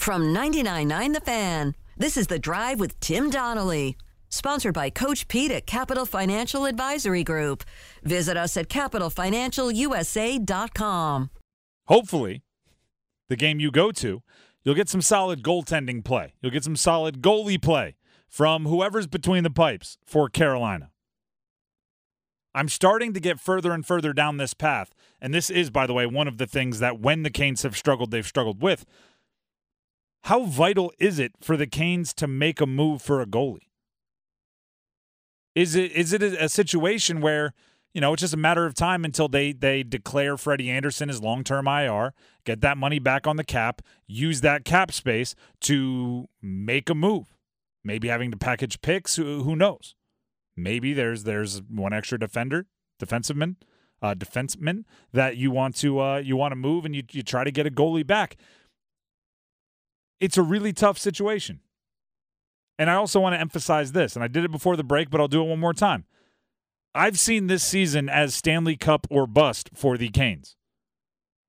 From 99.9 The Fan, this is The Drive with Tim Donnelly. Sponsored by Coach Pete at Capital Financial Advisory Group. Visit us at capitalfinancialusa.com. Hopefully, the game you go to, you'll get some solid goaltending play. You'll get some solid goalie play from whoever's between the pipes for Carolina. I'm starting to get further and further down this path. And this is, by the way, one of the things that when the Canes have struggled, they've struggled with. How vital is it for the Canes to make a move for a goalie? Is it is it a, situation where you know it's just a matter of time until they they declare Freddie Andersen as long term IR, get that money back on the cap, use that cap space to make a move, maybe having to package picks. Who, who knows? Maybe there's there's one extra defender, defensiveman, uh, defenseman that you want to uh, you want to move and you you try to get a goalie back. It's a really tough situation. And I also want to emphasize this, and I did it before the break, but I'll do it one more time. I've seen this season as Stanley Cup or bust for the Canes.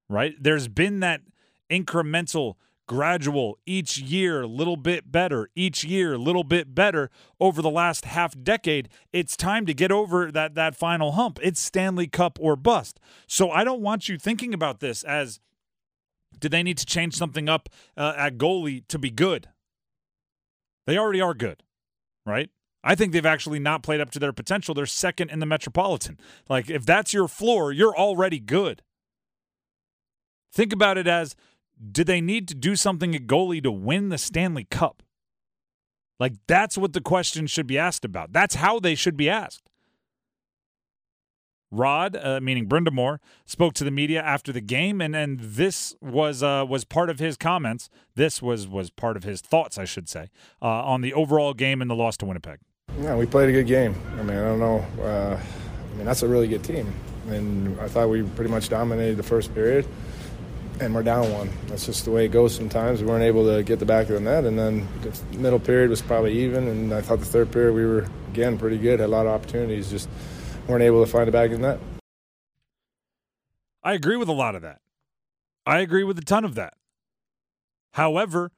Right? There's been that incremental, gradual, each year little bit better, each year little bit better over the last half decade. It's time to get over that that final hump. It's Stanley Cup or bust. So I don't want you thinking about this as do they need to change something up uh, at goalie to be good? They already are good, right? I think they've actually not played up to their potential. They're second in the Metropolitan. Like, if that's your floor, you're already good. Think about it as do they need to do something at goalie to win the Stanley Cup? Like, that's what the question should be asked about. That's how they should be asked. Rod, uh, meaning Brind'Amour, spoke to the media after the game, and and this was uh, was part of his comments. This was was part of his thoughts, I should say, uh, on the overall game and the loss to Winnipeg. Yeah, we played a good game. I mean, I don't know. Uh, I mean, that's a really good team, and I thought we pretty much dominated the first period, and we're down one. That's just the way it goes. Sometimes we weren't able to get the back of the net, and then the middle period was probably even, and I thought the third period we were again pretty good. Had a lot of opportunities, just weren't able to find a bag in that. I agree with a lot of that. I agree with a ton of that. However,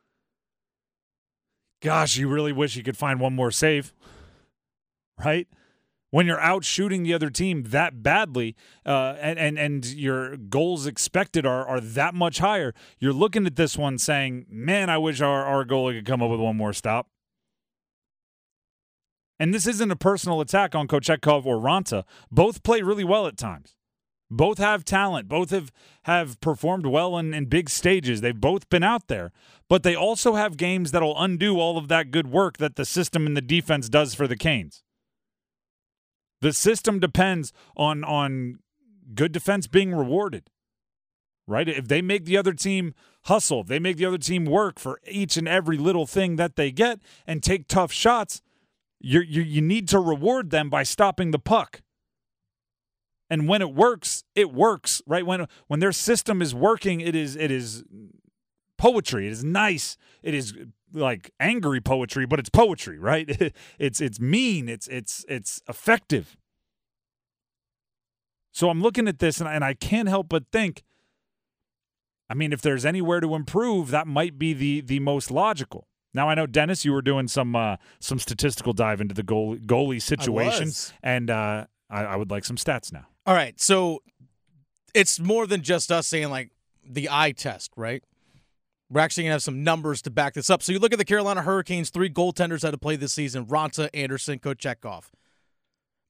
gosh, you really wish you could find one more save, right? When you're out shooting the other team that badly, uh, and and and your goals expected are are that much higher, you're looking at this one saying, "Man, I wish our our goalie could come up with one more stop." And this isn't a personal attack on Kochetkov or Raanta. Both play really well at times. Both have talent. Both have, have performed well in, in big stages. They've both been out there. But they also have games that'll undo all of that good work that the system and the defense does for the Canes. The system depends on on good defense being rewarded. Right? If they make the other team hustle, if they make the other team work for each and every little thing that they get and take tough shots, you you need to reward them by stopping the puck. And when it works, it works, right? When when their system is working, it is it is poetry. It is nice. It is like angry poetry, but it's poetry, right? it's it's mean. It's it's it's effective. So I'm looking at this and I, and I can't help but think. I mean, if there's anywhere to improve, that might be the the most logical. Now I know Dennis, you were doing some uh, some statistical dive into the goal, goalie situation, and uh, I, I would like some stats now. All right, so it's more than just us saying like the eye test, right? We're actually gonna have some numbers to back this up. So you look at the Carolina Hurricanes, three goaltenders that have played this season: Raanta, Andersen, Kochetkov.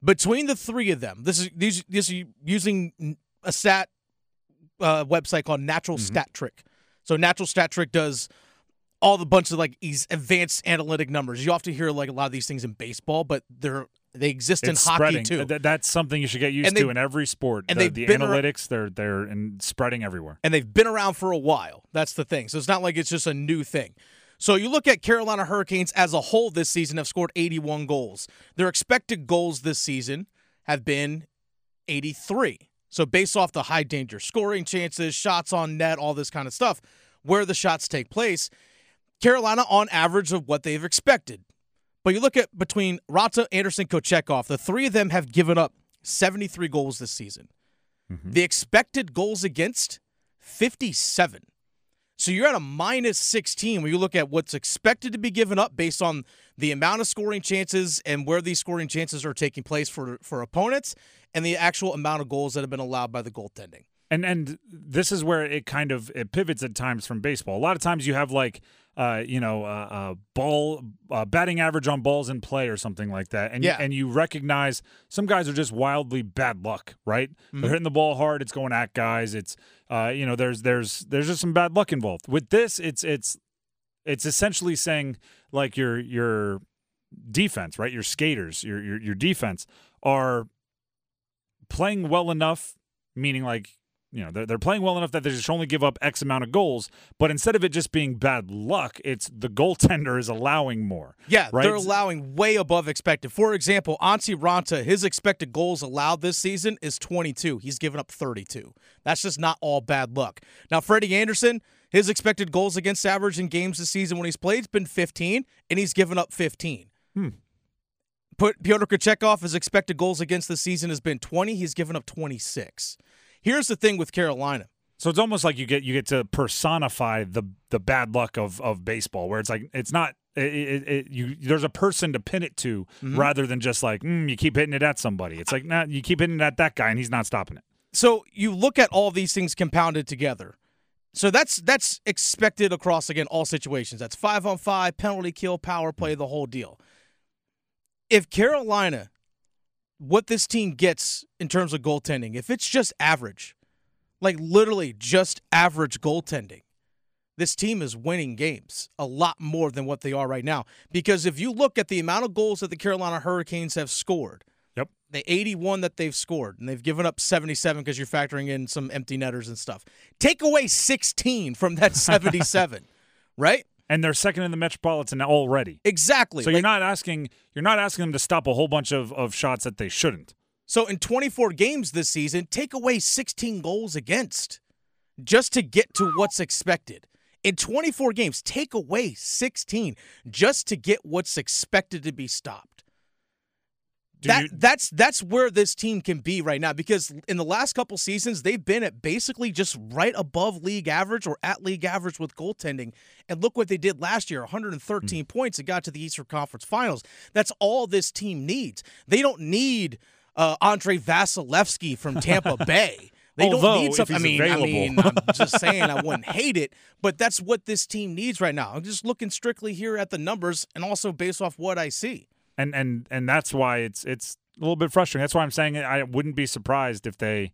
Between the three of them, this is these this is using a stat uh, website called Natural mm-hmm. Stat Trick. So Natural Stat Trick does all the bunch of like these advanced analytic numbers. You often hear like a lot of these things in baseball, but they're they exist it's in hockey spreading. too. Th- that's something you should get used they- to in every sport. and the the analytics, they're they're in spreading everywhere. and they've been around for a while. That's the thing. So it's not like it's just a new thing. So you look at Carolina Hurricanes as a whole this season have scored 81 goals. Their expected goals this season have been 83. So based off the high danger scoring chances, shots on net, all this kind of stuff, where the shots take place, Carolina on average of what they've expected. But you look at between Raanta, Andersen, Kochetkov, the three of them have given up 73 goals this season. Mm-hmm. The expected goals against 57. So you're at a minus 16 when you look at what's expected to be given up based on the amount of scoring chances and where these scoring chances are taking place for for opponents and the actual amount of goals that have been allowed by the goaltending. And and this is where it kind of it pivots at times from baseball. A lot of times you have like uh, you know, uh, uh, ball uh, batting average on balls in play or something like that, and yeah. and you recognize some guys are just wildly bad luck, right? Mm-hmm. They're hitting the ball hard, it's going at guys. It's uh, you know, there's there's there's just some bad luck involved. With this, it's it's it's essentially saying like your your defense, right? Your skaters, your your your defense are playing well enough, meaning like you know they're, they're playing well enough that they just only give up x amount of goals but instead of it just being bad luck it's the goaltender is allowing more Yeah, right? they're allowing way above expected. For example, Antti Raanta, his expected goals allowed this season is 22. He's given up 32. That's just not all bad luck. Now, Freddie Andersen, his expected goals against average in games this season when he's played has been 15, and he's given up 15. Hmm. Put Pyotr Kochetkov, his expected goals against this season has been 20. He's given up 26. Here's the thing with Carolina. so it's almost like you get you get to personify the the bad luck of of baseball where it's like it's not it, it, it, you there's a person to pin it to Mm-hmm. rather than just like mm, you keep hitting it at somebody it's like nah, you keep hitting it at that guy and he's not stopping it So you look at all these things compounded together. So that's that's expected across again all situations. That's five on five, penalty kill, power play, the whole deal. If Carolina, what this team gets in terms of goaltending, if it's just average, like literally just average goaltending, this team is winning games a lot more than what they are right now. Because if you look at the amount of goals that the Carolina Hurricanes have scored, Yep. the 81 that they've scored, and they've given up 77 because you're factoring in some empty netters and stuff. Take away 16 from that 77, right? And they're second in the metropolitan already Exactly. so you're not asking you're not asking them to stop a whole bunch of, of shots that they shouldn't so in 24 games this season, take away 16 goals against just to get to what's expected. In 24 games, take away 16 just to get what's expected to be stopped. Do that you- that's that's where this team can be right now because in the last couple seasons they've been at basically just right above league average or at league average with goaltending. And look what they did last year 113 points and got to the Eastern Conference Finals. That's all this team needs. They don't need uh, Andrei Vasilevskiy from Tampa Bay. They Although, don't need something I mean I available. mean I'm just saying I wouldn't hate it but that's what this team needs right now. I'm just looking strictly here at the numbers and also based off what I see and and and that's why it's it's a little bit frustrating. That's why I'm saying I wouldn't be surprised if they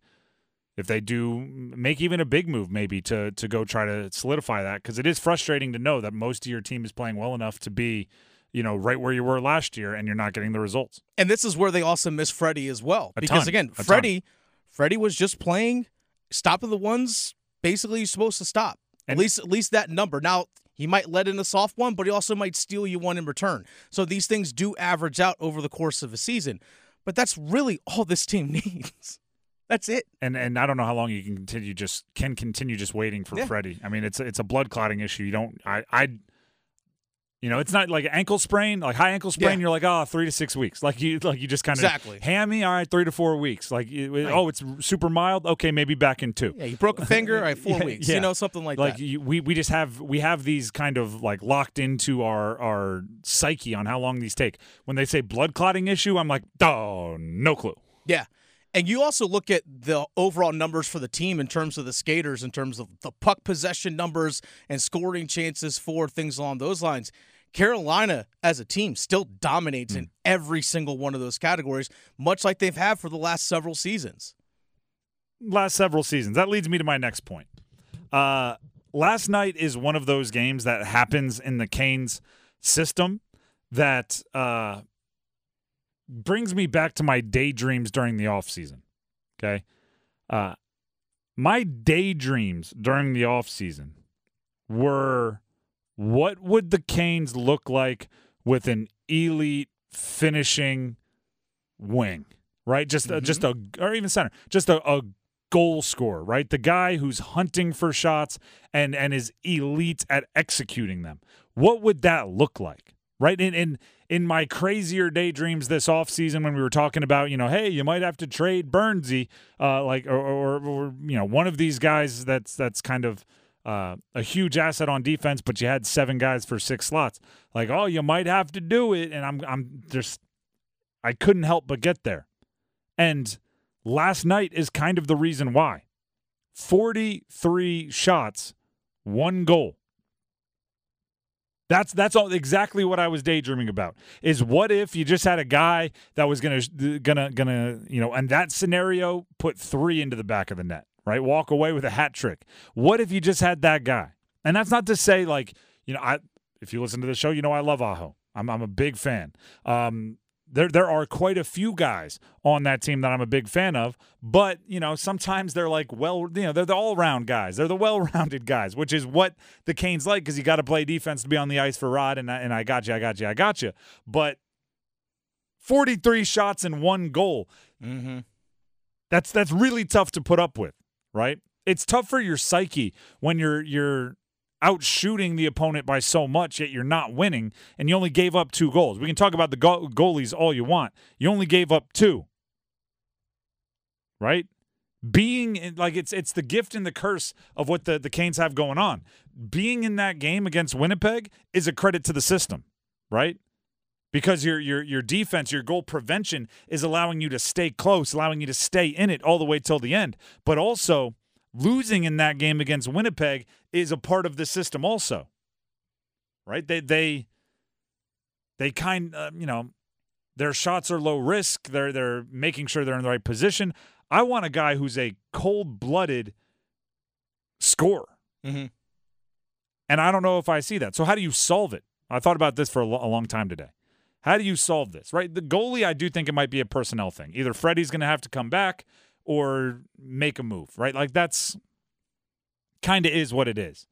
if they do make even a big move maybe to to go try to solidify that because it is frustrating to know that most of your team is playing well enough to be you know right where you were last year and you're not getting the results. And this is where they also miss Freddie as well. A because ton. again, ton. Freddie Freddie was just playing stopping the ones basically you're supposed to stop. at least at least that number. Now he might let in a soft one, but he also might steal you one in return. So these things do average out over the course of a season. But that's really all this team needs. That's it. And and I don't know how long you can continue just can continue just waiting for Yeah. Freddie. I mean it's it's a blood clotting issue. You don't I I you know, it's not like ankle sprain, like high ankle sprain. Yeah. You're like, oh, three to six weeks. Like you, like you just kind of Exactly. hammy. All right, three to four weeks. Like, you, Right. oh, it's super mild. Okay, maybe back in two. Yeah, you broke a finger, all right, four Yeah, weeks. yeah. You know, something like, like that. Like we we just have we have these kind of like locked into our our psyche on how long these take. When they say blood clotting issue, I'm like, oh, no clue. Yeah. And you also look at the overall numbers for the team in terms of the skaters, in terms of the puck possession numbers and scoring chances for things along those lines. Carolina, as a team, still dominates in every single one of those categories, much like they've had for the last several seasons. last several seasons. That leads me to my next point. Uh, last night is one of those games that happens in the Canes system that uh, brings me back to my daydreams during the offseason. Okay. Uh, my daydreams during the offseason were what would the Canes look like with an elite finishing wing, right? Just a, just a or even center, just a, a goal scorer, right? The guy who's hunting for shots and and is elite at executing them. What would that look like? Right? In in in my crazier daydreams this offseason when we were talking about, you know, hey, you might have to trade Burnsy, uh, like or, or or you know, one of these guys that's that's kind of uh, a huge asset on defense, but you had seven guys for six slots. Like, oh, you might have to do it, and I'm I'm just I couldn't help but get there. And last night is kind of the reason why. 43 shots, one goal. That's that's all exactly what I was daydreaming about. Is what if you just had a guy that was gonna gonna gonna you know, and that scenario put three into the back of the net, right? Walk away with a hat trick. What if you just had that guy? And that's not to say like you know, I if you listen to the show, you know I love Aho. I'm I'm a big fan. Um, there there are quite a few guys on that team that I'm a big fan of, but you know sometimes they're like well you know they're the all round guys, they're the well rounded guys, which is what the Canes like because you got to play defense to be on the ice for Rod and I, and I got you, I got you, I got you, but 43 shots and one goal, Mm-hmm. that's that's really tough to put up with, right? It's tough for your psyche when you're you're out shooting the opponent by so much, yet you're not winning, and you only gave up two goals. We can talk about the go- goalies all you want. You only gave up two, right? Being in, like it's it's the gift and the curse of what the the Canes have going on. Being in that game against Winnipeg is a credit to the system, right? Because your your your defense, your goal prevention is allowing you to stay close, allowing you to stay in it all the way till the end. But also losing in that game against Winnipeg is a part of the system also. Right? They they they kind uh, you know their shots are low risk. They're they're making sure they're in the right position. I want a guy who's a cold-blooded scorer. Mm-hmm. And I don't know if I see that. So how do you solve it? I thought about this for a, lo- a long time today. How do you solve this? Right? The goalie, I do think it might be a personnel thing. Either Freddie's going to have to come back or make a move, right? Like that's kind of is what it is.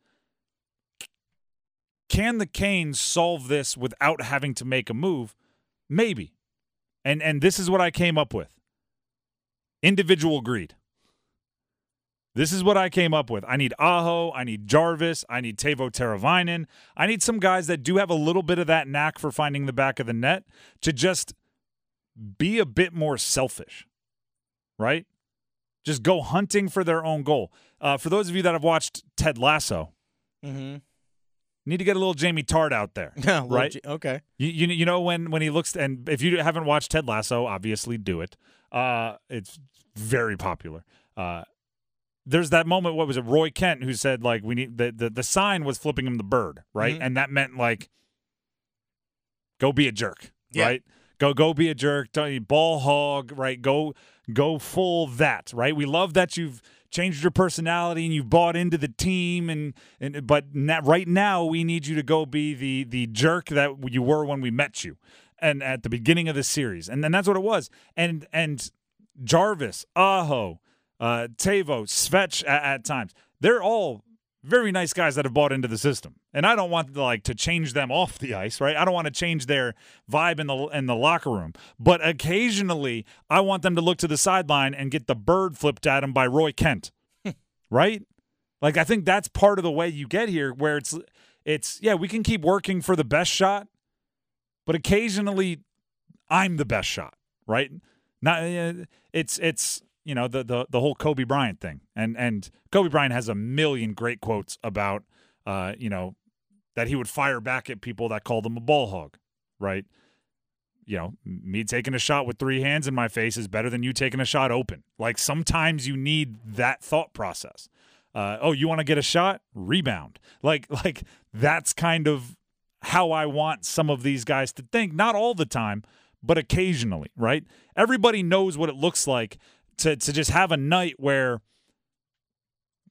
Can the Canes solve this without having to make a move? Maybe. And and this is what I came up with. Individual greed. This is what I came up with. I need Aho, I need Jarvis, I need Teuvo Teravainen. I need some guys that do have a little bit of that knack for finding the back of the net to just be a bit more selfish. Right? Just go hunting for their own goal. Uh, for those of you that have watched Ted Lasso, Mm-hmm. need to get a little Jamie Tartt out there. right? okay. You, you you know when when he looks and if you haven't watched Ted Lasso, obviously do it. Uh, it's very popular. Uh, there's that moment. What was it? Roy Kent who said like we need the the, the sign was flipping him the bird, right? Mhm. And that meant like go be a jerk, Yeah. right? Go go be a jerk. Ball hog, right? Go go full that, right? We love that you've changed your personality and you've bought into the team and and but na- right now we need you to go be the the jerk that you were when we met you and at the beginning of the series. And then that's what it was. And and Jarvis, Aho, uh, Teuvo, Svech at, at times. They're all very nice guys that have bought into the system. And I don't want to, like to change them off the ice, right? I don't want to change their vibe in the in the locker room. But occasionally, I want them to look to the sideline and get the bird flipped at them by Roy Kent. right? Like I think that's part of the way you get here where it's it's yeah, we can keep working for the best shot, but occasionally I'm the best shot, right? Not uh, it's it's you know the the the whole Kobe Bryant thing, and and Kobe Bryant has a million great quotes about uh you know that he would fire back at people that called him a ball hog, right? You know, me taking a shot with three hands in my face is better than you taking a shot open. Like sometimes you need that thought process. Uh, oh, you want to get a shot? Rebound. Like like that's kind of how I want some of these guys to think. Not all the time, but occasionally, right? Everybody knows what it looks like to to just have a night where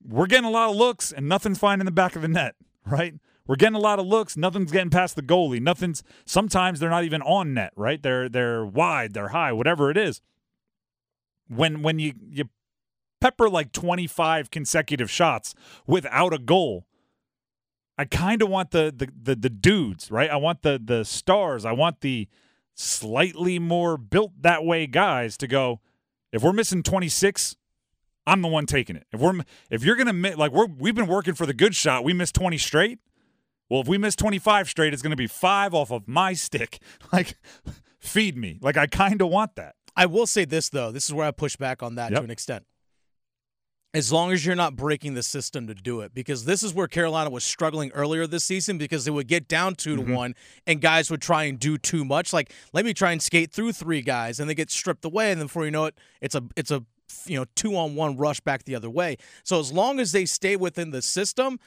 we're getting a lot of looks and nothing's finding the back of the net, right? We're getting a lot of looks, nothing's getting past the goalie. Nothing's sometimes they're not even on net, right? They're they're wide, they're high, whatever it is. When when you you pepper like 25 consecutive shots without a goal, I kind of want the, the the the dudes, right? I want the the stars. I want the slightly more built that way guys to go. If we're missing 26, I'm the one taking it. If we're if you're gonna mi- like we're we've been working for the good shot, we missed 20 straight. Well, if we miss 25 straight, it's gonna be five off of my stick. Like, feed me. Like I kind of want that. I will say this though. This is where I push back on that Yep. to an extent. As long as you're not breaking the system to do it, because this is where Carolina was struggling earlier this season because they would get down 2 Mm-hmm. to one and guys would try and do too much. Like, let me try and skate through three guys, and they get stripped away, and then before you know it, it's a it's a you know two on one rush back the other way. So as long as they stay within the system,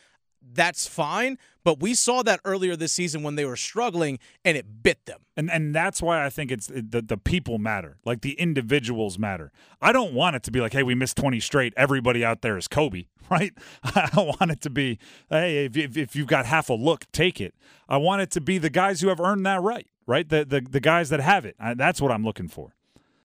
that's fine. But we saw that earlier this season when they were struggling, and it bit them. And and that's why I think it's the the people matter. Like the individuals matter. I don't want it to be like, hey, we missed 20 straight. Everybody out there is Kobe, right? I don't want it to be, hey, if, if, if you've got half a look, take it. I want it to be the guys who have earned that right, right? The the, the guys that have it. I, that's what I'm looking for.